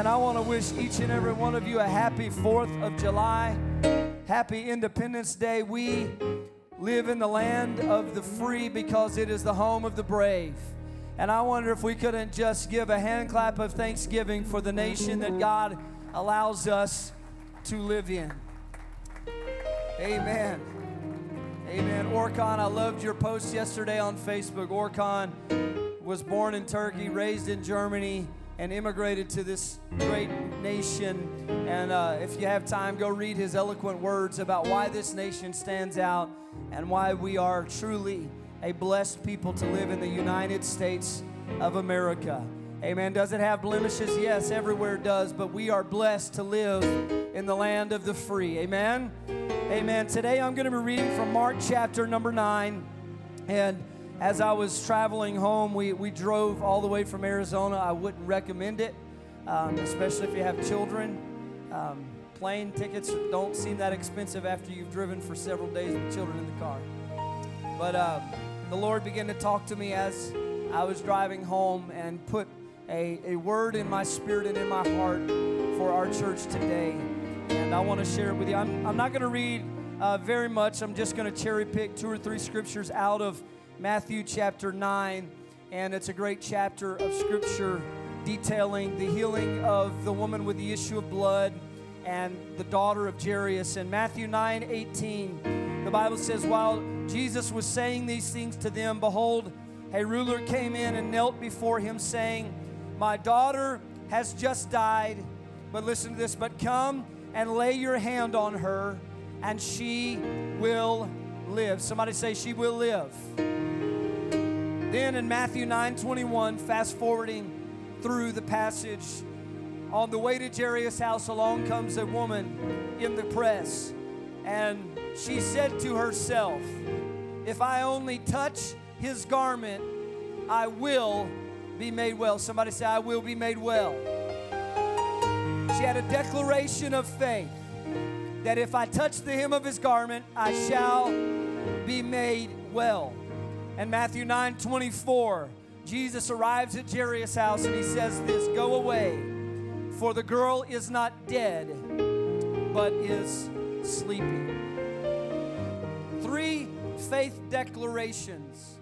Amen. I want to wish each and every one of you a happy 4th of July. Happy Independence Day. We live in the land of the free because it is the home of the brave. And I wonder if we couldn't just give a hand clap of thanksgiving for the nation that God allows us to live in. Amen. Amen. Orkan, I loved your post yesterday on Facebook. Orkan was born in Turkey, raised in Germany and immigrated to this great nation. And uh, if you have time, go read his eloquent words about why this nation stands out and why we are truly a blessed people to live in the United States of America. Amen. Does it have blemishes? Yes, everywhere does, but we are blessed to live in the land of the free. Amen. Amen. Today I'm going to be reading from Mark chapter number 9. And as I was traveling home, we, we drove all the way from Arizona. I wouldn't recommend it, um, especially if you have children. Um, plane tickets don't seem that expensive after you've driven for several days with children in the car. But uh, the Lord began to talk to me as I was driving home and put a, a word in my spirit and in my heart for our church today. And I want to share it with you. I'm, I'm not going to read uh, very much, I'm just going to cherry pick two or three scriptures out of Matthew chapter 9, and it's a great chapter of scripture detailing the healing of the woman with the issue of blood and the daughter of Jairus. In Matthew 9 18, the Bible says, While Jesus was saying these things to them, behold, a ruler came in and knelt before him, saying, My daughter has just died, but listen to this, but come and lay your hand on her, and she will live. Somebody say, She will live. Then in Matthew 9 21, fast forwarding through the passage, on the way to Jairus' house, along comes a woman in the press. And she said to herself, If I only touch his garment, I will be made well. Somebody say, I will be made well. She had a declaration of faith that if I touch the hem of his garment, I shall be made well. And Matthew 9 24, Jesus arrives at Jairus' house and he says this Go away, for the girl is not dead, but is sleeping. Three faith declarations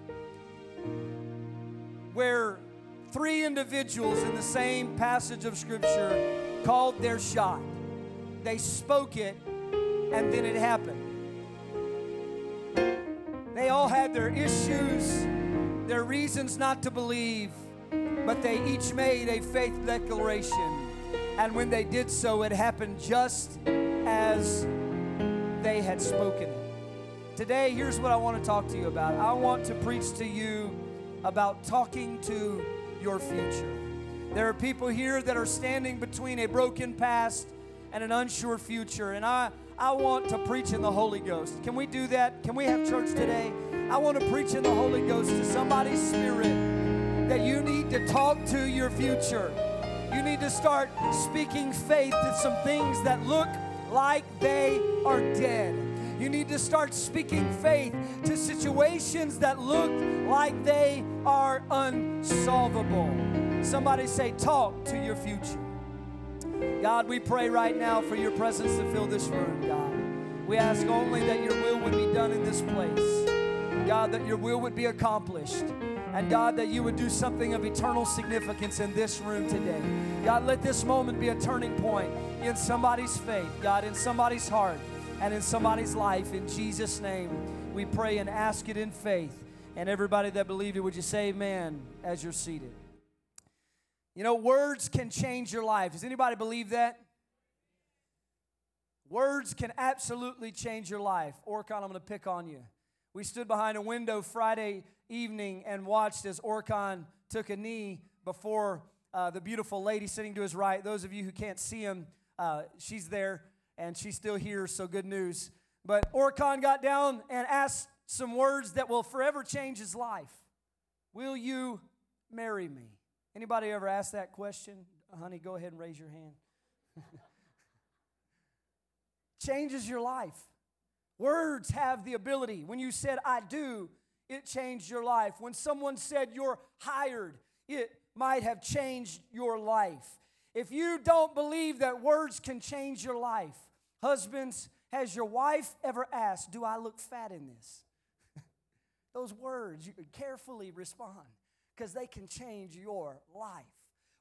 where three individuals in the same passage of Scripture called their shot. They spoke it, and then it happened. Had their issues, their reasons not to believe, but they each made a faith declaration. And when they did so, it happened just as they had spoken. Today, here's what I want to talk to you about. I want to preach to you about talking to your future. There are people here that are standing between a broken past and an unsure future, and I I want to preach in the Holy Ghost. Can we do that? Can we have church today? I want to preach in the Holy Ghost to somebody's spirit that you need to talk to your future. You need to start speaking faith to some things that look like they are dead. You need to start speaking faith to situations that look like they are unsolvable. Somebody say, Talk to your future. God, we pray right now for your presence to fill this room, God. We ask only that your will would be done in this place. God, that your will would be accomplished. And God, that you would do something of eternal significance in this room today. God, let this moment be a turning point in somebody's faith, God, in somebody's heart, and in somebody's life. In Jesus' name, we pray and ask it in faith. And everybody that believed it, would you say amen as you're seated? You know, words can change your life. Does anybody believe that? Words can absolutely change your life. Orkan, I'm going to pick on you. We stood behind a window Friday evening and watched as Orkan took a knee before uh, the beautiful lady sitting to his right. Those of you who can't see him, uh, she's there and she's still here, so good news. But Orkan got down and asked some words that will forever change his life. Will you marry me? Anybody ever asked that question? Honey, go ahead and raise your hand. Changes your life. Words have the ability. When you said, I do, it changed your life. When someone said, you're hired, it might have changed your life. If you don't believe that words can change your life, husbands, has your wife ever asked, Do I look fat in this? Those words, you carefully respond because they can change your life.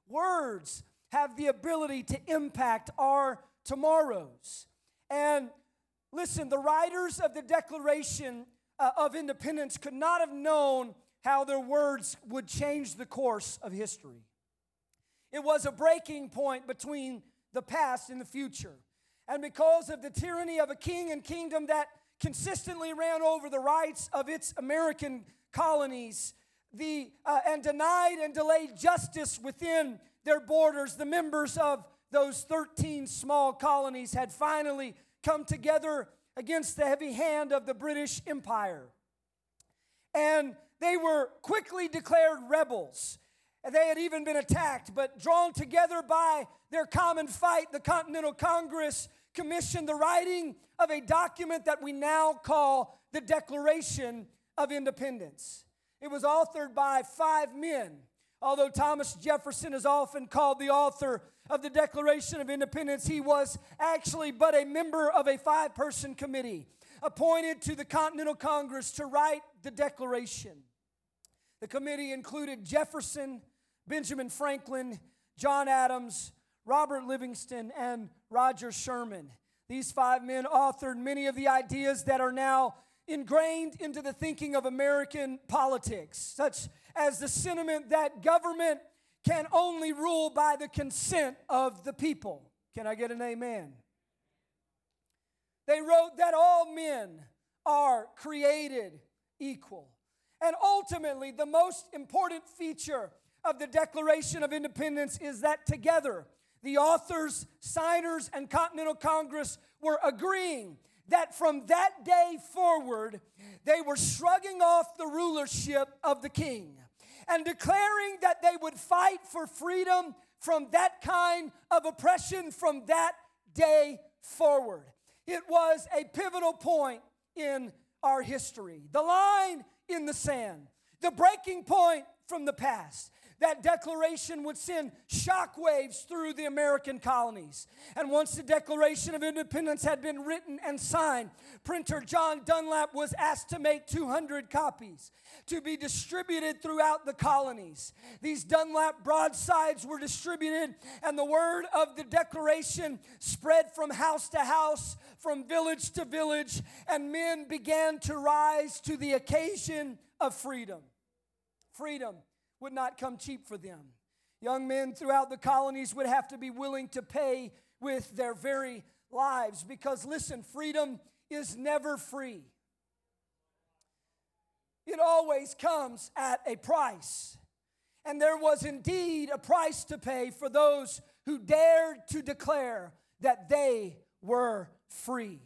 Words have the ability to impact our tomorrows. And listen, the writers of the Declaration uh, of Independence could not have known how their words would change the course of history. It was a breaking point between the past and the future. And because of the tyranny of a king and kingdom that consistently ran over the rights of its American colonies, the, uh, and denied and delayed justice within their borders, the members of those 13 small colonies had finally come together against the heavy hand of the British Empire. And they were quickly declared rebels. They had even been attacked, but drawn together by their common fight, the Continental Congress commissioned the writing of a document that we now call the Declaration of Independence. It was authored by five men. Although Thomas Jefferson is often called the author of the Declaration of Independence, he was actually but a member of a five person committee appointed to the Continental Congress to write the Declaration. The committee included Jefferson, Benjamin Franklin, John Adams, Robert Livingston, and Roger Sherman. These five men authored many of the ideas that are now ingrained into the thinking of American politics, such as the sentiment that government can only rule by the consent of the people. Can I get an amen? They wrote that all men are created equal. And ultimately, the most important feature of the Declaration of Independence is that together, the authors, signers, and Continental Congress were agreeing that from that day forward, they were shrugging off the rulership of the king and declaring that they would fight for freedom from that kind of oppression from that day forward. It was a pivotal point in our history, the line in the sand, the breaking point from the past that declaration would send shockwaves through the American colonies. And once the Declaration of Independence had been written and signed, printer John Dunlap was asked to make 200 copies to be distributed throughout the colonies. These Dunlap broadsides were distributed, and the word of the Declaration spread from house to house, from village to village, and men began to rise to the occasion of freedom. Freedom would not come cheap for them. Young men throughout the colonies would have to be willing to pay with their very lives because, listen, freedom is never free. It always comes at a price. And there was indeed a price to pay for those who dared to declare that they were free.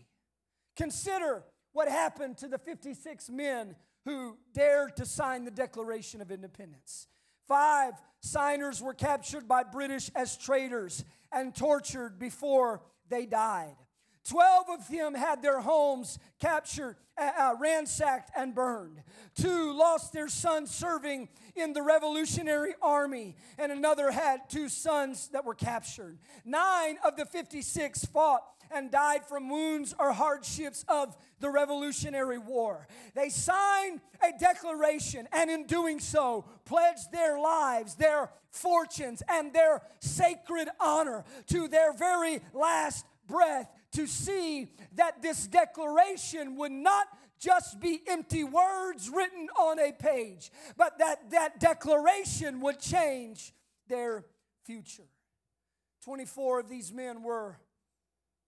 Consider what happened to the 56 men who dared to sign the Declaration of Independence. Five signers were captured by British as traitors and tortured before they died. Twelve of them had their homes captured, uh, uh, ransacked, and burned. Two lost their sons serving in the Revolutionary Army, and another had two sons that were captured. Nine of the 56 fought and died from wounds or hardships of the Revolutionary War. They signed a declaration, and in doing so, pledged their lives, their fortunes, and their sacred honor to their very last breath to see that this declaration would not just be empty words written on a page, but that that declaration would change their future. 24 of these men were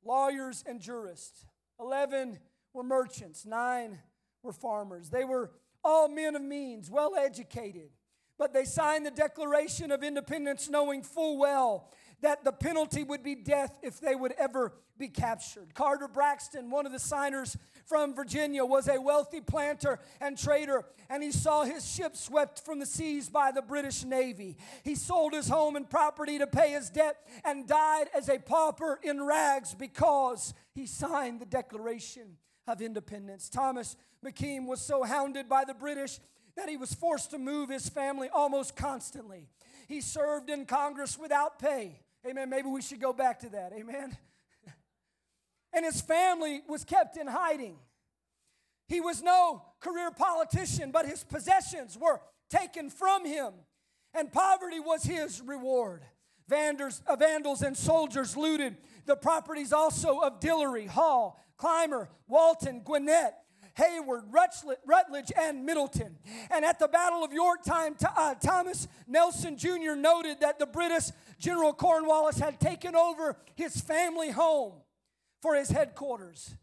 lawyers and jurists. 11 were merchants. Nine were farmers. They were all men of means, well educated. But they signed the Declaration of Independence knowing full well that the penalty would be death if they would ever be captured. Carter Braxton, one of the signers from Virginia, was a wealthy planter and trader, and he saw his ship swept from the seas by the British Navy. He sold his home and property to pay his debt and died as a pauper in rags because he signed the Declaration of Independence. Thomas McKean was so hounded by the British that he was forced to move his family almost constantly. He served in Congress without pay Amen. Maybe we should go back to that. Amen. and his family was kept in hiding. He was no career politician, but his possessions were taken from him, and poverty was his reward. Vandals, uh, vandals and soldiers looted the properties also of Dillery, Hall, Clymer, Walton, Gwinnett, Heyward, Rutledge, and Middleton. And at the Battle of Yorktown, uh, Thomas Nelson Jr. noted that the British General Cornwallis had taken over his family home for his headquarters.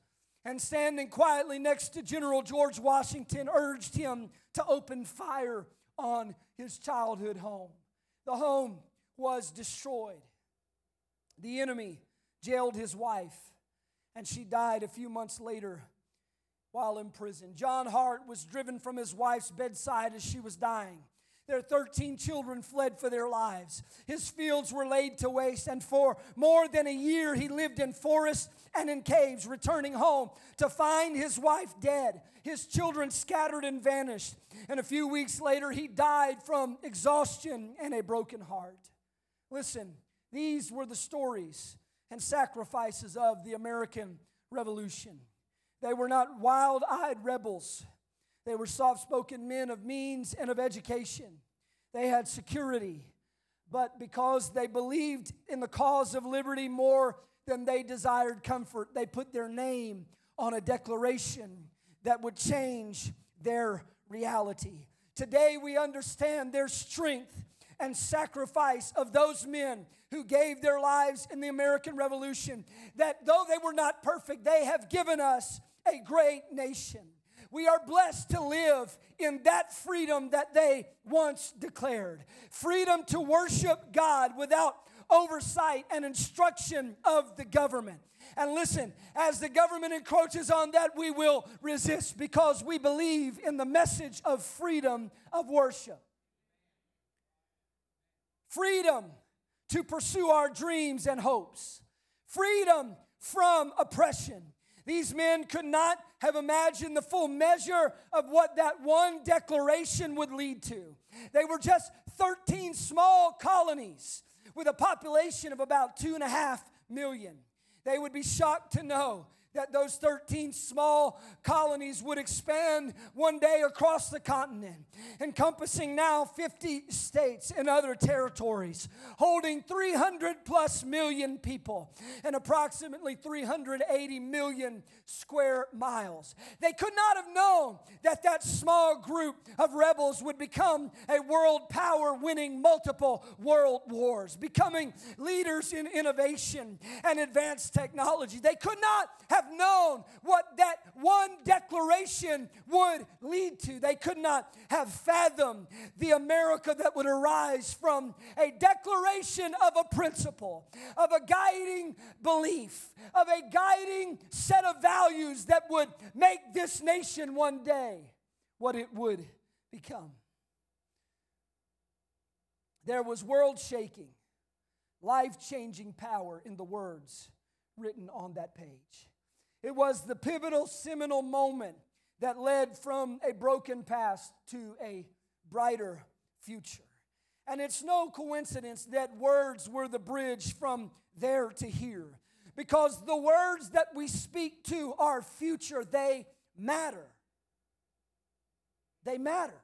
And standing quietly next to General George Washington, urged him to open fire on his childhood home. The home was destroyed. The enemy jailed his wife, and she died a few months later while in prison. John Hart was driven from his wife's bedside as she was dying. Their 13 children fled for their lives. His fields were laid to waste, and for more than a year he lived in forests and in caves, returning home to find his wife dead, his children scattered and vanished. And a few weeks later, he died from exhaustion and a broken heart. Listen, these were the stories and sacrifices of the American Revolution. They were not wild eyed rebels. They were soft spoken men of means and of education. They had security. But because they believed in the cause of liberty more than they desired comfort, they put their name on a declaration that would change their reality. Today we understand their strength and sacrifice of those men who gave their lives in the American Revolution, that though they were not perfect, they have given us a great nation. We are blessed to live in that freedom that they once declared freedom to worship God without oversight and instruction of the government. And listen, as the government encroaches on that, we will resist because we believe in the message of freedom of worship. Freedom to pursue our dreams and hopes. Freedom from oppression. These men could not have imagined the full measure of what that one declaration would lead to. They were just 13 small colonies with a population of about two and a half million. They would be shocked to know that those 13 small colonies would expand one day across the continent, encompassing now 50 states and other territories, holding 300 plus million people and approximately 380 million square miles. They could not have known that that small group of rebels would become a world power, winning multiple world wars, becoming leaders in innovation and advanced technology. They could not have have known what that one declaration would lead to. They could not have fathomed the America that would arise from a declaration of a principle, of a guiding belief, of a guiding set of values that would make this nation one day what it would become. There was world shaking, life changing power in the words written on that page. It was the pivotal, seminal moment that led from a broken past to a brighter future. And it's no coincidence that words were the bridge from there to here. Because the words that we speak to our future, they matter. They matter.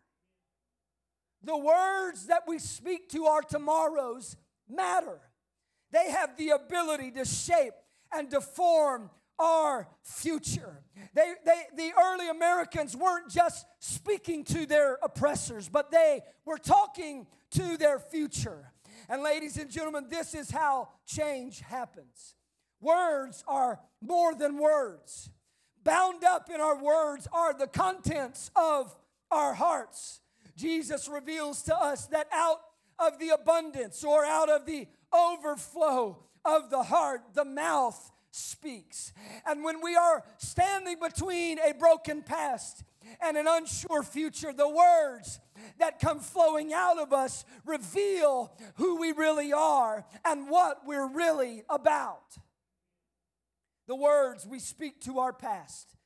The words that we speak to our tomorrows matter. They have the ability to shape and to form our future. They, they, the early Americans weren't just speaking to their oppressors, but they were talking to their future. And, ladies and gentlemen, this is how change happens. Words are more than words. Bound up in our words are the contents of our hearts. Jesus reveals to us that out of the abundance or out of the overflow of the heart, the mouth speaks. And when we are standing between a broken past and an unsure future, the words that come flowing out of us reveal who we really are and what we're really about. The words we speak to our past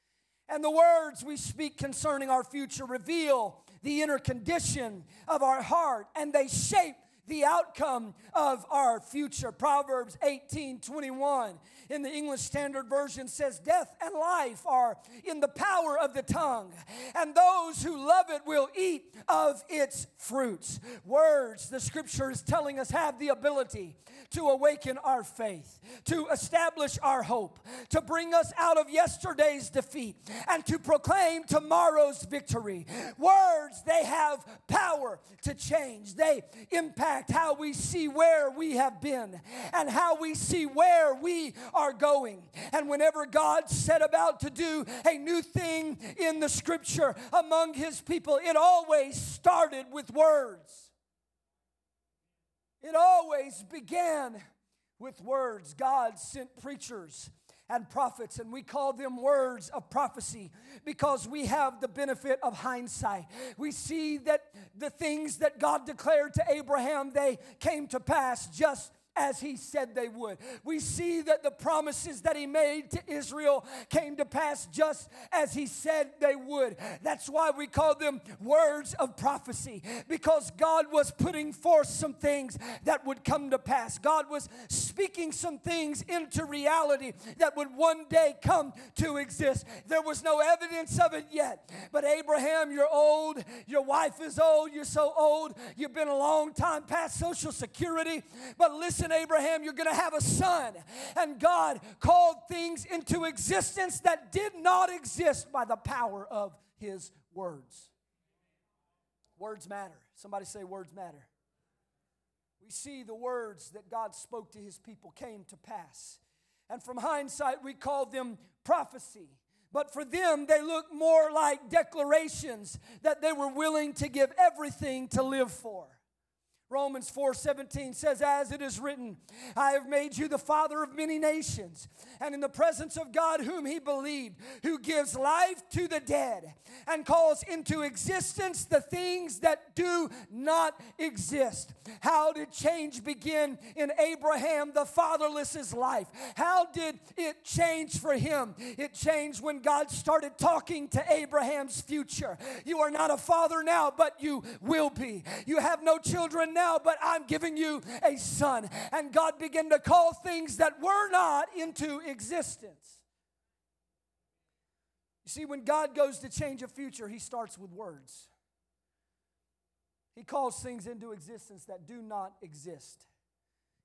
and the words we speak concerning our future reveal the inner condition of our heart and they shape the outcome of our future. Proverbs 18 21 in the English Standard Version says, Death and life are in the power of the tongue, and those who love it will eat of its fruits. Words, the scripture is telling us, have the ability to awaken our faith, to establish our hope, to bring us out of yesterday's defeat, and to proclaim tomorrow's victory. Words, they have power to change. They impact how we see where we have been and how we see where we are going. And whenever God set about to do a new thing in the scripture among his people, it always started with words. It always began with words. God sent preachers and prophets, and we call them words of prophecy because we have the benefit of hindsight. We see that the things that God declared to Abraham, they came to pass just as he said they would. We see that the promises that he made to Israel came to pass just as he said they would. That's why we call them words of prophecy, because God was putting forth some things that would come to pass. God was speaking some things into reality that would one day come to exist. There was no evidence of it yet, but Abraham, you're old, your wife is old, you're so old, you've been a long time past Social Security, but listen Abraham, you're going to have a son. And God called things into existence that did not exist by the power of his words. Words matter. Somebody say, words matter. We see the words that God spoke to his people came to pass. And from hindsight, we call them prophecy. But for them, they look more like declarations that they were willing to give everything to live for. Romans 4:17 says as it is written I have made you the father of many nations and in the presence of God whom he believed who gives life to the dead and calls into existence the things that do not exist. How did change begin in Abraham the fatherless's life? How did it change for him? It changed when God started talking to Abraham's future. You are not a father now but you will be. You have no children now now, but I'm giving you a son. And God began to call things that were not into existence. You see, when God goes to change a future, He starts with words. He calls things into existence that do not exist.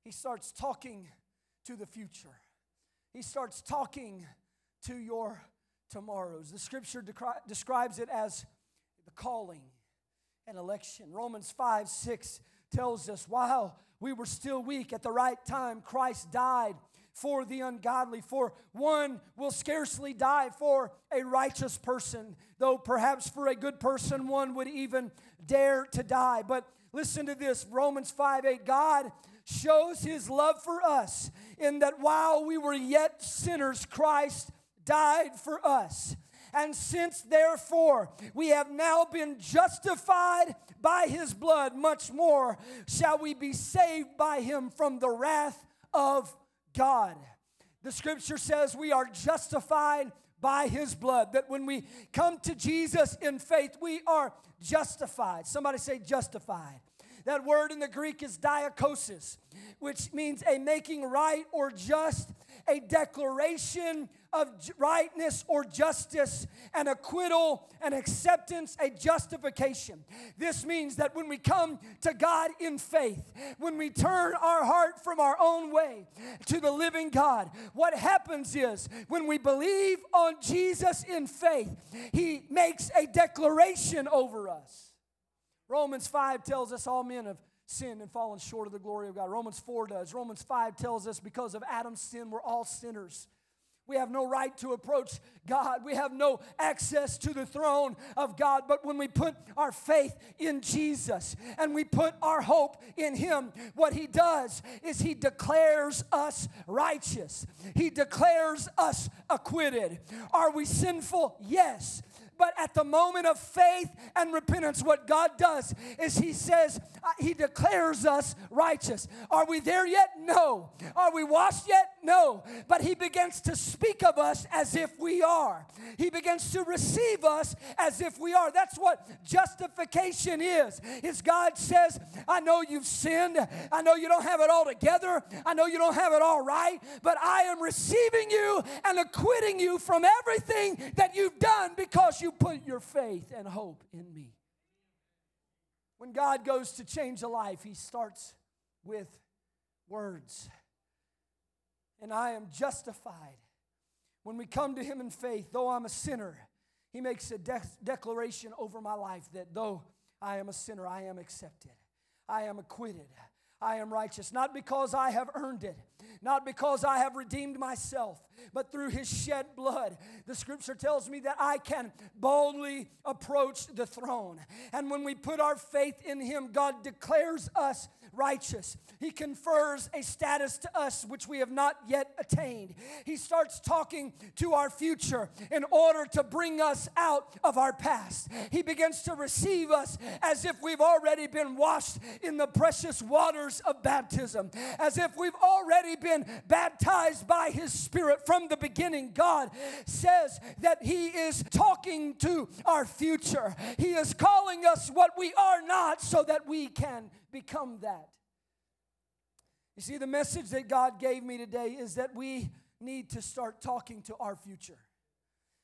He starts talking to the future. He starts talking to your tomorrows. The scripture describes it as the calling and election. Romans 5 6 tells us while we were still weak at the right time, Christ died for the ungodly. For one will scarcely die for a righteous person, though perhaps for a good person one would even dare to die. But listen to this Romans 5 8 God shows his love for us in that while we were yet sinners, Christ died for us. And since therefore we have now been justified by his blood, much more shall we be saved by him from the wrath of God. The scripture says we are justified by his blood, that when we come to Jesus in faith, we are justified. Somebody say justified. That word in the Greek is dikaiosis, which means a making right or just, a declaration of rightness or justice, an acquittal, an acceptance, a justification. This means that when we come to God in faith, when we turn our heart from our own way to the living God, what happens is when we believe on Jesus in faith, He makes a declaration over us. Romans 5 tells us all men have sinned and fallen short of the glory of God. Romans 4 does. Romans 5 tells us because of Adam's sin, we're all sinners. We have no right to approach God. We have no access to the throne of God. But when we put our faith in Jesus and we put our hope in Him, what He does is He declares us righteous. He declares us acquitted. Are we sinful? Yes. But at the moment of faith and repentance, what God does is He says, He declares us righteous. Are we there yet? No. Are we washed yet? No. But He begins to speak of us as if we are. He begins to receive us as if we are. That's what justification is. Is God says, I know you've sinned. I know you don't have it all together. I know you don't have it all right, but I am receiving you and acquitting you from everything that you've done because you put your faith and hope in me. When God goes to change a life, he starts with words. And I am justified. When we come to him in faith, though I'm a sinner, he makes a de- declaration over my life that though I am a sinner, I am accepted. I am acquitted. I am righteous, not because I have earned it, not because I have redeemed myself, but through his shed blood. The scripture tells me that I can boldly approach the throne. And when we put our faith in him, God declares us righteous. He confers a status to us which we have not yet attained. He starts talking to our future in order to bring us out of our past. He begins to receive us as if we've already been washed in the precious waters of baptism, as if we've already been baptized by His Spirit from the beginning. God says that He is talking to our future, He is calling us what we are not so that we can become that. You see, the message that God gave me today is that we need to start talking to our future.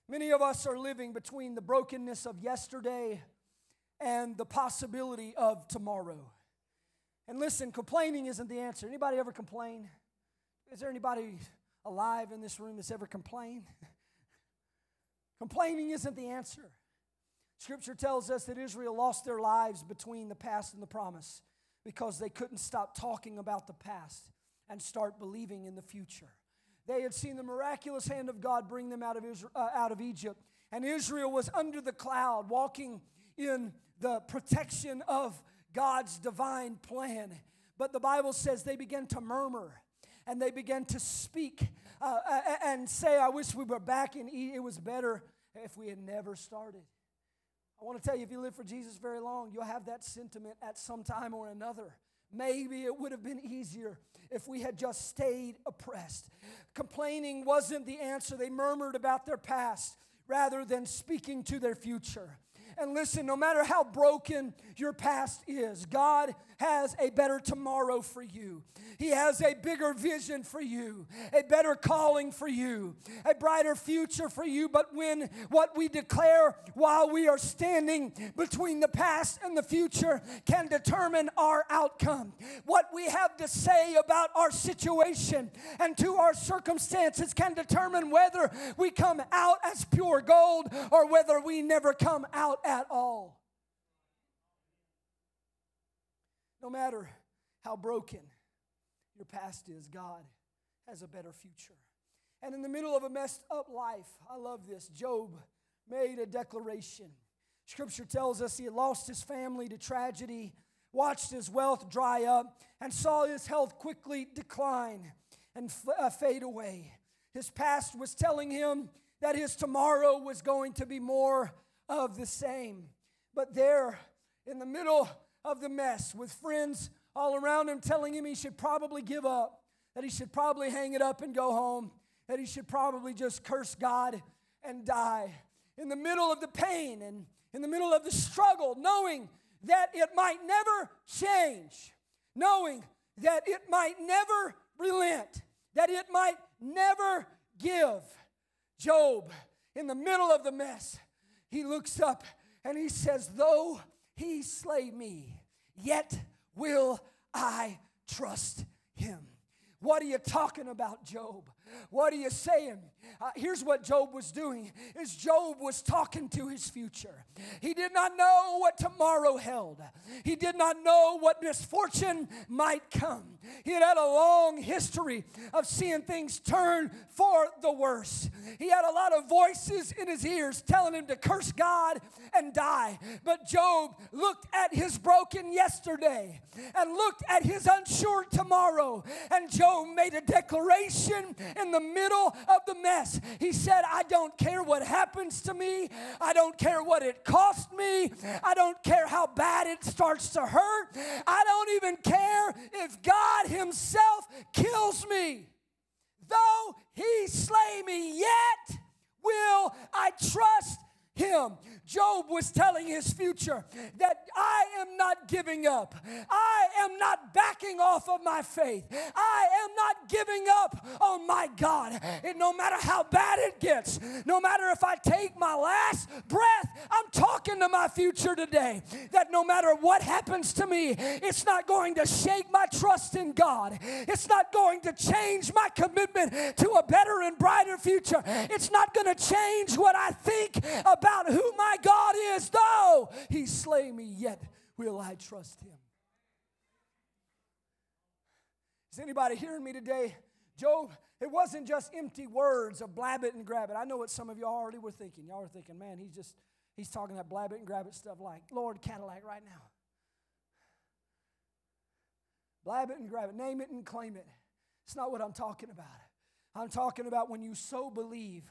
Many of us are living between the brokenness of yesterday and the possibility of tomorrow. And listen, complaining isn't the answer. Anybody ever complain? Is there anybody alive in this room that's ever complained? Complaining isn't the answer. Scripture tells us that Israel lost their lives between the past and the promise because they couldn't stop talking about the past and start believing in the future. They had seen the miraculous hand of God bring them out of, Israel, uh, out of Egypt, and Israel was under the cloud, walking in the protection of God's divine plan. But the Bible says they began to murmur and they began to speak uh, and say, I wish we were back in Eden. It was better if we had never started. I want to tell you, if you live for Jesus very long, you'll have that sentiment at some time or another. Maybe it would have been easier if we had just stayed oppressed. Complaining wasn't the answer. They murmured about their past rather than speaking to their future. And listen, no matter how broken your past is, God has a better tomorrow for you. He has a bigger vision for you, a better calling for you, a brighter future for you. But when what we declare while we are standing between the past and the future can determine our outcome, what we have to say about our situation and to our circumstances can determine whether we come out as pure gold or whether we never come out at all. No matter how broken your past is, God has a better future. And in the middle of a messed up life, I love this. Job made a declaration. Scripture tells us he had lost his family to tragedy, watched his wealth dry up, and saw his health quickly decline and f- uh, fade away. His past was telling him that his tomorrow was going to be more of the same. But there, in the middle of the mess with friends all around him telling him he should probably give up, that he should probably hang it up and go home, that he should probably just curse God and die. In the middle of the pain and in the middle of the struggle, knowing that it might never change, knowing that it might never relent, that it might never give. Job, in the middle of the mess, he looks up and he says, Though he slay me, yet will I trust him. What are you talking about, Job? What are you saying? Uh, here's what Job was doing is Job was talking to his future. He did not know what tomorrow held. He did not know what misfortune might come. He had had a long history of seeing things turn for the worse. He had a lot of voices in his ears telling him to curse God and die. But Job looked at his broken yesterday and looked at his unsure tomorrow. And Job made a declaration in the middle of the mess. He said, I don't care what happens to me. I don't care what it cost me. I don't care how bad it starts to hurt. I don't even care if God Himself kills me. Though He slay me, yet will I trust him. Job was telling his future that I am not giving up. I am not backing off of my faith. I am not giving up on my God. And no matter how bad it gets, no matter if I take my last breath, I'm talking to my future today that no matter what happens to me, it's not going to shake my trust in God. It's not going to change my commitment to a better and brighter future. It's not going to change what I think about about who my God is, though he slay me, yet will I trust him. Is anybody hearing me today? Job, it wasn't just empty words of blab it and grab it. I know what some of y'all already were thinking. Y'all were thinking, man, he's just, he's talking that blab it and grab it stuff like Lord Cadillac right now. Blab it and grab it, name it and claim it. It's not what I'm talking about. I'm talking about when you so believe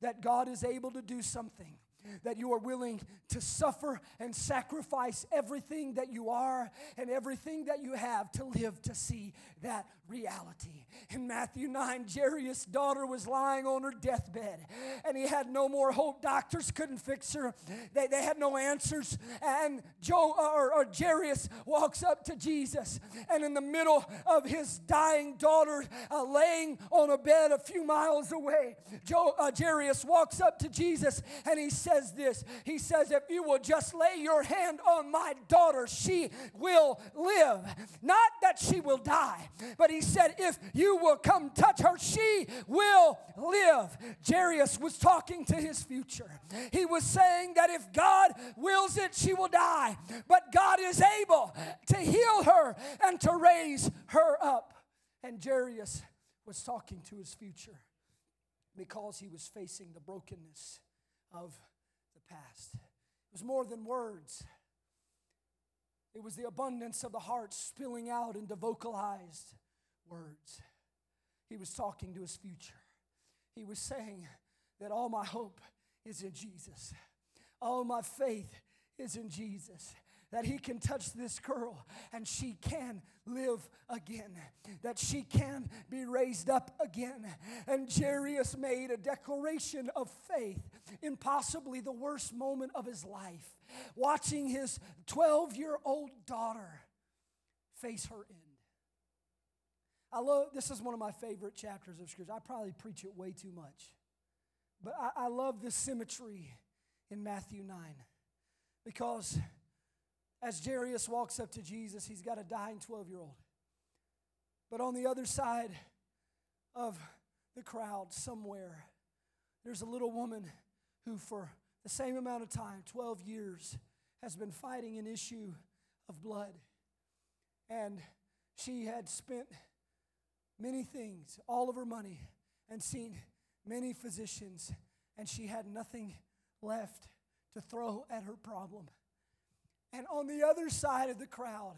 that God is able to do something that you are willing to suffer and sacrifice everything that you are and everything that you have to live to see that reality. In Matthew 9, Jairus' daughter was lying on her deathbed and he had no more hope. Doctors couldn't fix her, they, they had no answers. And Joe, or, or Jairus walks up to Jesus and in the middle of his dying daughter uh, laying on a bed a few miles away, Joe, uh, Jairus walks up to Jesus and he says this He says, If you will just lay your hand on my daughter, she will live. Not that she will die, but he said, If you will come touch her, she will live. Jairus was talking to his future. He was saying that if God wills it, she will die. But God is able to heal her and to raise her up. And Jairus was talking to his future because he was facing the brokenness of past. It was more than words. It was the abundance of the heart spilling out into vocalized words. He was talking to his future. He was saying that all my hope is in Jesus, all my faith is in Jesus that he can touch this girl and she can live again, that she can be raised up again. And Jairus made a declaration of faith in possibly the worst moment of his life, watching his 12 year old daughter face her end. I love this is one of my favorite chapters of scripture. I probably preach it way too much. But I, I love the symmetry in Matthew 9 because as Jairus walks up to Jesus, he's got a dying 12 year old. But on the other side of the crowd, somewhere, there's a little woman who, for the same amount of time 12 years has been fighting an issue of blood. And she had spent many things, all of her money, and seen many physicians, and she had nothing left to throw at her problem. And on the other side of the crowd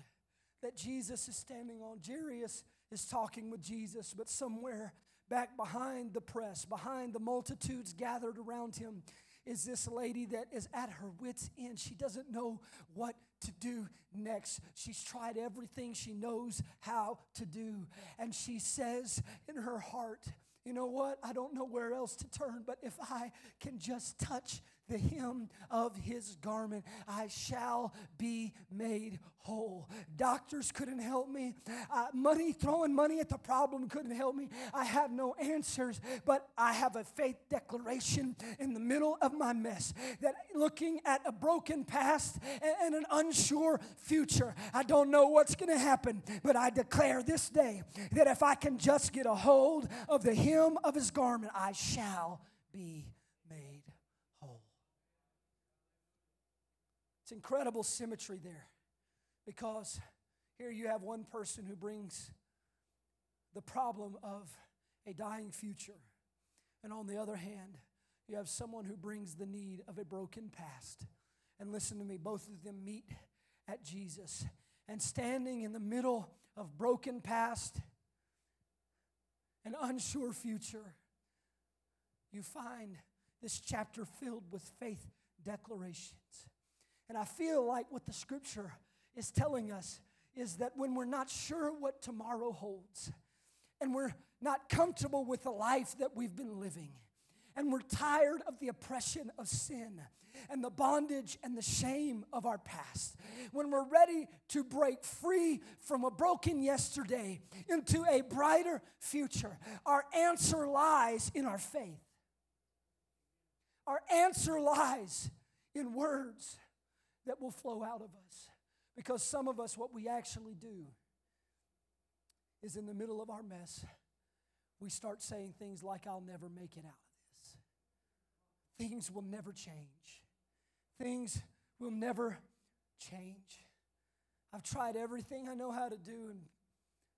that Jesus is standing on, Jairus is talking with Jesus, but somewhere back behind the press, behind the multitudes gathered around him, is this lady that is at her wits' end. She doesn't know what to do next. She's tried everything she knows how to do. And she says in her heart, You know what? I don't know where else to turn, but if I can just touch the hem of his garment, I shall be made whole. Doctors couldn't help me. Uh, money, throwing money at the problem couldn't help me. I have no answers, but I have a faith declaration in the middle of my mess that looking at a broken past and, and an unsure future, I don't know what's going to happen, but I declare this day that if I can just get a hold of the hem of his garment, I shall be It's incredible symmetry there because here you have one person who brings the problem of a dying future. And on the other hand, you have someone who brings the need of a broken past. And listen to me, both of them meet at Jesus. And standing in the middle of broken past an unsure future, you find this chapter filled with faith declarations. And I feel like what the scripture is telling us is that when we're not sure what tomorrow holds, and we're not comfortable with the life that we've been living, and we're tired of the oppression of sin and the bondage and the shame of our past, when we're ready to break free from a broken yesterday into a brighter future, our answer lies in our faith. Our answer lies in words that will flow out of us. Because some of us, what we actually do is in the middle of our mess, we start saying things like, I'll never make it out of this. Things will never change. Things will never change. I've tried everything I know how to do, and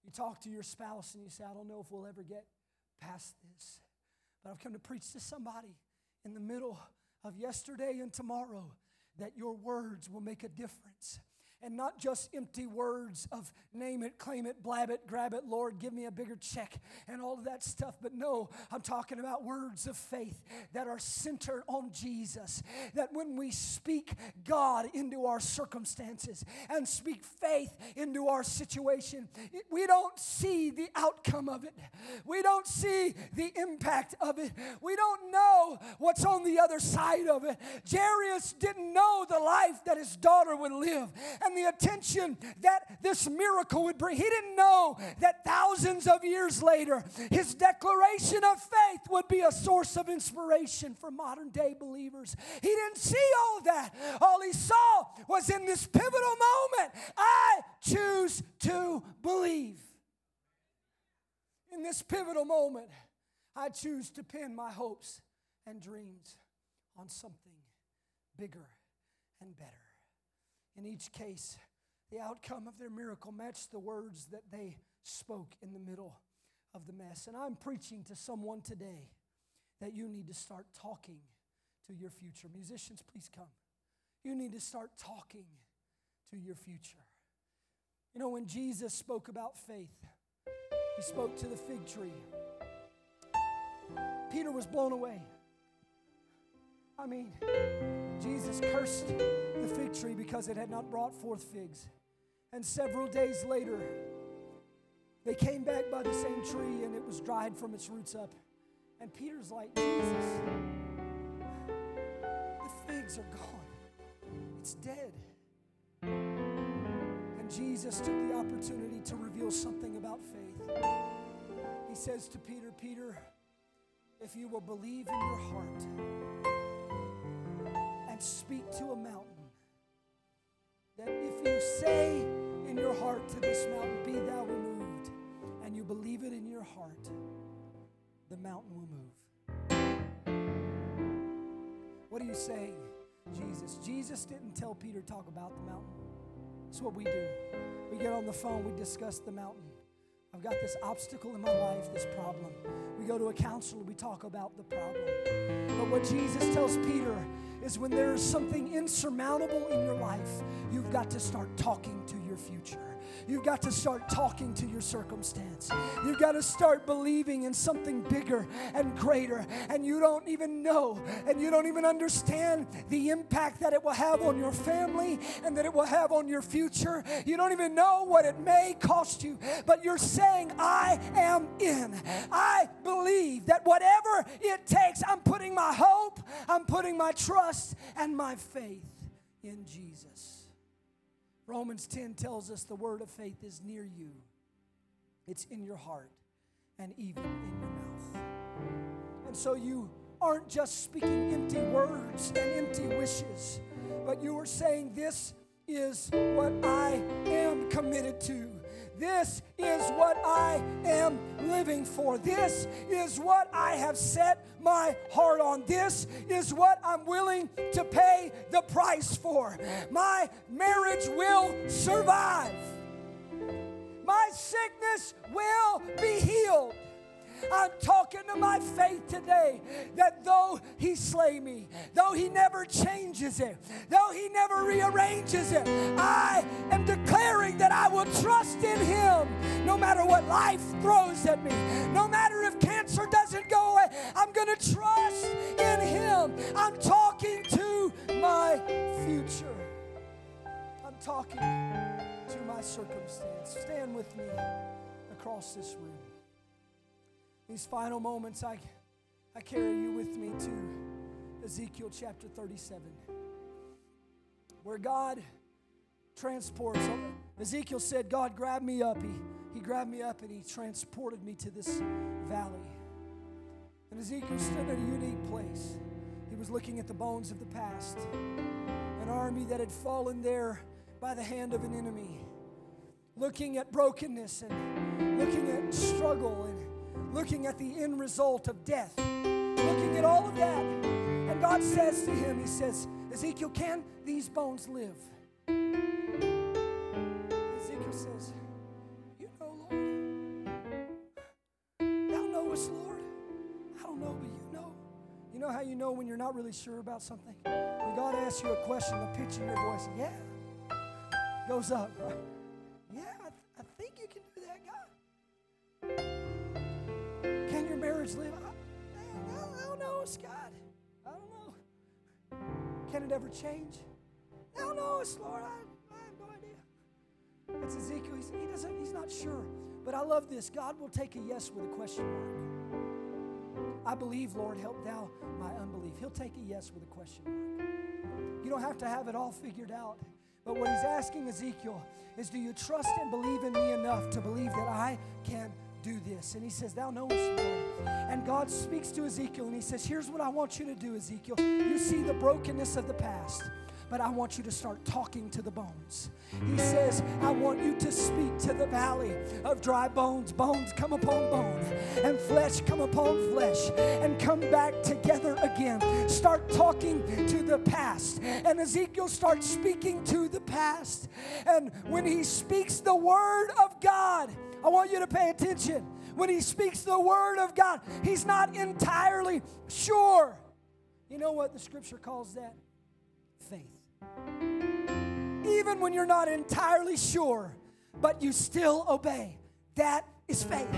you talk to your spouse and you say, I don't know if we'll ever get past this. But I've come to preach to somebody in the middle of yesterday and tomorrow that your words will make a difference and not just empty words of name it, claim it, blab it, grab it, Lord, give me a bigger check, and all of that stuff. But no, I'm talking about words of faith that are centered on Jesus. That when we speak God into our circumstances and speak faith into our situation, we don't see the outcome of it, we don't see the impact of it, we don't know what's on the other side of it. Jairus didn't know the life that his daughter would live. And and the attention that this miracle would bring. He didn't know that thousands of years later, his declaration of faith would be a source of inspiration for modern day believers. He didn't see all that. All he saw was in this pivotal moment I choose to believe. In this pivotal moment, I choose to pin my hopes and dreams on something bigger and better. In each case, the outcome of their miracle matched the words that they spoke in the middle of the mess. And I'm preaching to someone today that you need to start talking to your future. Musicians, please come. You need to start talking to your future. You know, when Jesus spoke about faith, he spoke to the fig tree. Peter was blown away. I mean, Jesus cursed the fig tree because it had not brought forth figs. And several days later, they came back by the same tree and it was dried from its roots up. And Peter's like, Jesus, the figs are gone, it's dead. And Jesus took the opportunity to reveal something about faith. He says to Peter, Peter, if you will believe in your heart, speak to a mountain. That if you say in your heart to this mountain, Be thou removed, and you believe it in your heart, the mountain will move. What are you saying, Jesus? Jesus didn't tell Peter to talk about the mountain. That's what we do. We get on the phone, we discuss the mountain. I've got this obstacle in my life, this problem. We go to a counselor, we talk about the problem. But what Jesus tells Peter is when there is something insurmountable in your life, you've got to start talking to your future. You've got to start talking to your circumstance. You've got to start believing in something bigger and greater. And you don't even know and you don't even understand the impact that it will have on your family and that it will have on your future. You don't even know what it may cost you. But you're saying, I am in. I believe that whatever it takes, I'm putting my hope, I'm putting my trust and my faith in Jesus. Romans 10 tells us the word of faith is near you, it's in your heart and even in your mouth. And so you aren't just speaking empty words and empty wishes, but you are saying, This is what I am committed to. This is what I am living for. This is what I have set my heart on. This is what I'm willing to pay the price for. My marriage will survive. My sickness will. I'm talking to my faith today that though He slay me, though He never changes it, though He never rearranges it, I am declaring that I will trust in Him no matter what life throws at me, no matter if cancer doesn't go away. I'm going to trust in Him. I'm talking to my future. I'm talking to my circumstance. Stand with me across this room. These final moments, I, I carry you with me to Ezekiel chapter 37, where God transports. Ezekiel said, God grabbed me up. He, he grabbed me up and he transported me to this valley. And Ezekiel stood in a unique place. He was looking at the bones of the past, an army that had fallen there by the hand of an enemy, looking at brokenness and looking at struggle and looking at the end result of death, looking at all of that. And God says to him, He says, Ezekiel, can these bones live? Ezekiel says, You know, Lord. Thou knowest, Lord. I don't know, but you know. You know how you know when you're not really sure about something? When God asks you a question, the pitch in your voice, yeah, goes up, right? Live? I, I, I don't know, Scott. I don't know. Can it ever change? I don't know, it's Lord. I, I have no idea. It's Ezekiel. He's, he doesn't, he's not sure. But I love this. God will take a yes with a question mark. I believe, Lord, help thou my unbelief. He'll take a yes with a question mark. You don't have to have it all figured out. But what he's asking Ezekiel is, Do you trust and believe in me enough to believe that I can do this? And he says, Thou knowest, Lord. And God speaks to Ezekiel and he says, Here's what I want you to do, Ezekiel. You see the brokenness of the past but I want you to start talking to the bones. He says, I want you to speak to the valley of dry bones. Bones come upon bone, and flesh come upon flesh, and come back together again. Start talking to the past. And Ezekiel starts speaking to the past. And when he speaks the word of God, I want you to pay attention. When he speaks the word of God, he's not entirely sure. You know what the scripture calls that? Faith. Even when you're not entirely sure, but you still obey. That is faith.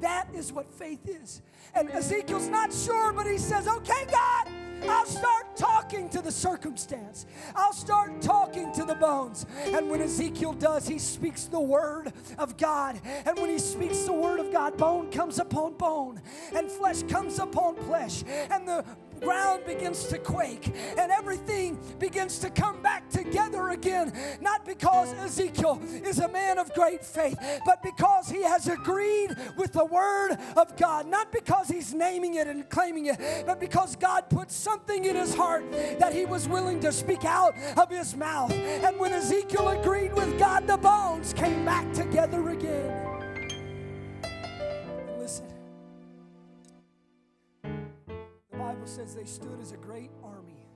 That is what faith is. And Ezekiel's not sure, but he says, Okay, God, I'll start talking to the circumstance. I'll start talking to the bones. And when Ezekiel does, he speaks the word of God. And when he speaks the word of God, bone comes upon bone, and flesh comes upon flesh. And the ground begins to quake and everything begins to come back together again. Not because Ezekiel is a man of great faith, but because he has agreed with the word of God. Not because he's naming it and claiming it, but because God put something in his heart that he was willing to speak out of his mouth. And when Ezekiel agreed with God, the bones came back together again. Bible says they stood as a great army,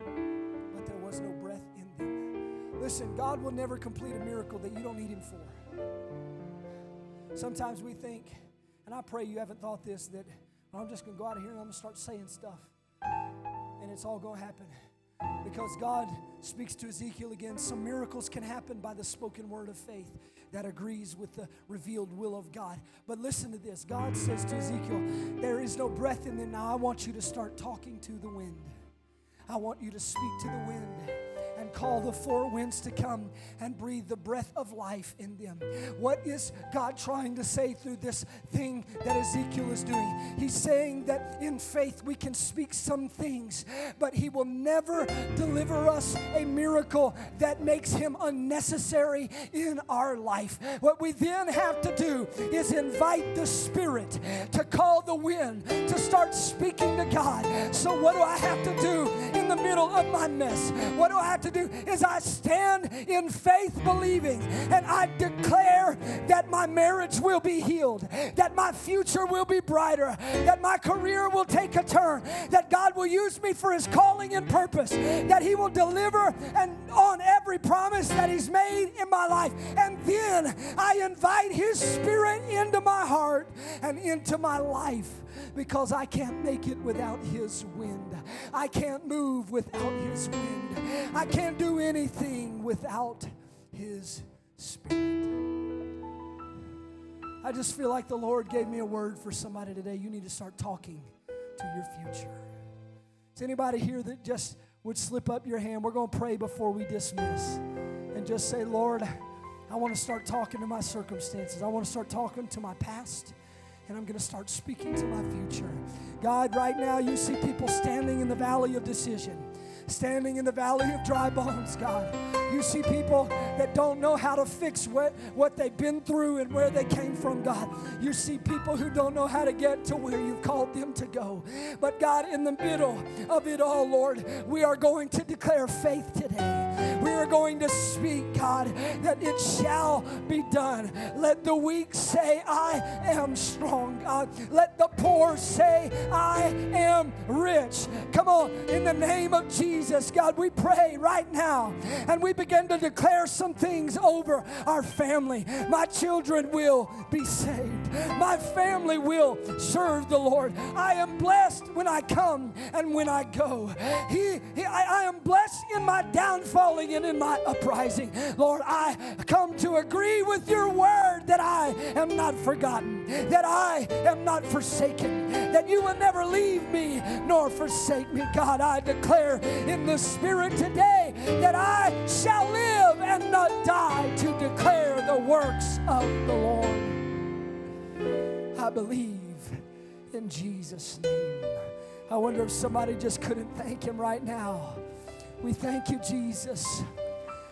but there was no breath in them. Listen, God will never complete a miracle that you don't need Him for. Sometimes we think, and I pray you haven't thought this, that I'm just going to go out of here and I'm going to start saying stuff, and it's all going to happen. Because God speaks to Ezekiel again. Some miracles can happen by the spoken word of faith that agrees with the revealed will of God. But listen to this God says to Ezekiel, There is no breath in them. Now I want you to start talking to the wind. I want you to speak to the wind and call the four winds to come and breathe the breath of life in them. What is God trying to say through this thing that Ezekiel is doing? He's saying that in faith we can speak some things, but He will never deliver us a miracle that makes Him unnecessary in our life. What we then have to do is invite the Spirit to call the wind to start speaking to God. So, what do I have to do in the middle of my mess? What do I have to to do is I stand in faith believing and I declare that my marriage will be healed, that my future will be brighter, that my career will take a turn, that God will use me for his calling and purpose, that he will deliver and on every promise that he's made in my life. And then I invite his spirit into my heart and into my life because I can't make it without his wind. I can't move without his wind. I can't do anything without his spirit. I just feel like the Lord gave me a word for somebody today. You need to start talking to your future. Is anybody here that just would slip up your hand? We're going to pray before we dismiss and just say, Lord, I want to start talking to my circumstances. I want to start talking to my past and I'm going to start speaking to my future. God, right now, you see people standing in the valley of decision standing in the valley of dry bones, God. You see people that don't know how to fix what, what they've been through and where they came from, God. You see people who don't know how to get to where you've called them to go. But God, in the middle of it all, Lord, we are going to declare faith today. Are going to speak, God, that it shall be done. Let the weak say, I am strong, God. Let the poor say, I am rich. Come on, in the name of Jesus. Jesus, God, we pray right now and we begin to declare some things over our family. My children will be saved, my family will serve the Lord. I am blessed when I come and when I go. He, he I, I am blessed in my downfalling and in my uprising. Lord, I come to agree with your word that I am not forgotten, that I am not forsaken, that you will never leave me nor forsake me. God, I declare in the Spirit today that I shall live and not die to declare the works of the Lord. I believe in Jesus' name. I wonder if somebody just couldn't thank Him right now. We thank you, Jesus.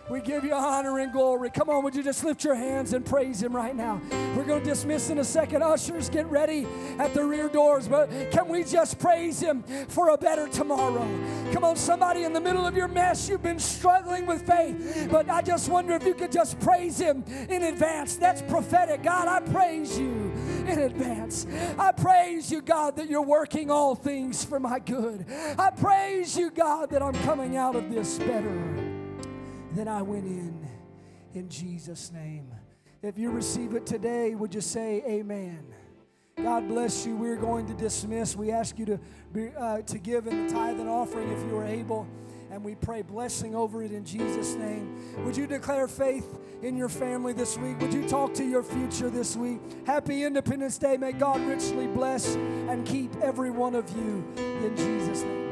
We give you honor and glory. Come on, would you just lift your hands and praise Him right now? We're going to dismiss in a second. Ushers, get ready at the rear doors. But can we just praise Him for a better tomorrow? Come on, somebody in the middle of your mess, you've been struggling with faith. But I just wonder if you could just praise Him in advance. That's prophetic. God, I praise you in advance. I praise you, God, that you're working all things for my good. I praise you, God, that I'm coming out of this better than I went in. In Jesus' name. If you receive it today, would you say amen? God bless you. We're going to dismiss. We ask you to, be, uh, to give in the tithe and offering if you are able. And we pray blessing over it in Jesus' name. Would you declare faith in your family this week? Would you talk to your future this week? Happy Independence Day. May God richly bless and keep every one of you in Jesus' name.